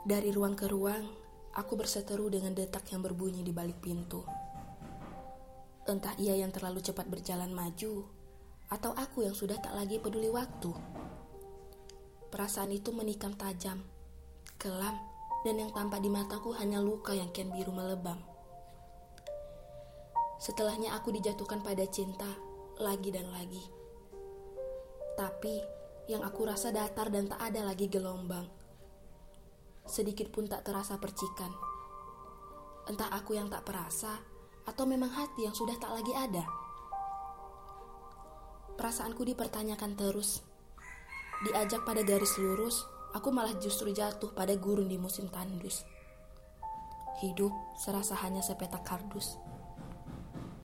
Dari ruang ke ruang, aku berseteru dengan detak yang berbunyi di balik pintu. Entah ia yang terlalu cepat berjalan maju, atau aku yang sudah tak lagi peduli waktu. Perasaan itu menikam tajam, kelam, dan yang tampak di mataku hanya luka yang kian biru melebam. Setelahnya aku dijatuhkan pada cinta, lagi dan lagi. Tapi, yang aku rasa datar dan tak ada lagi gelombang sedikit pun tak terasa percikan. Entah aku yang tak perasa, atau memang hati yang sudah tak lagi ada. Perasaanku dipertanyakan terus. Diajak pada garis lurus, aku malah justru jatuh pada gurun di musim tandus. Hidup serasa hanya sepetak kardus.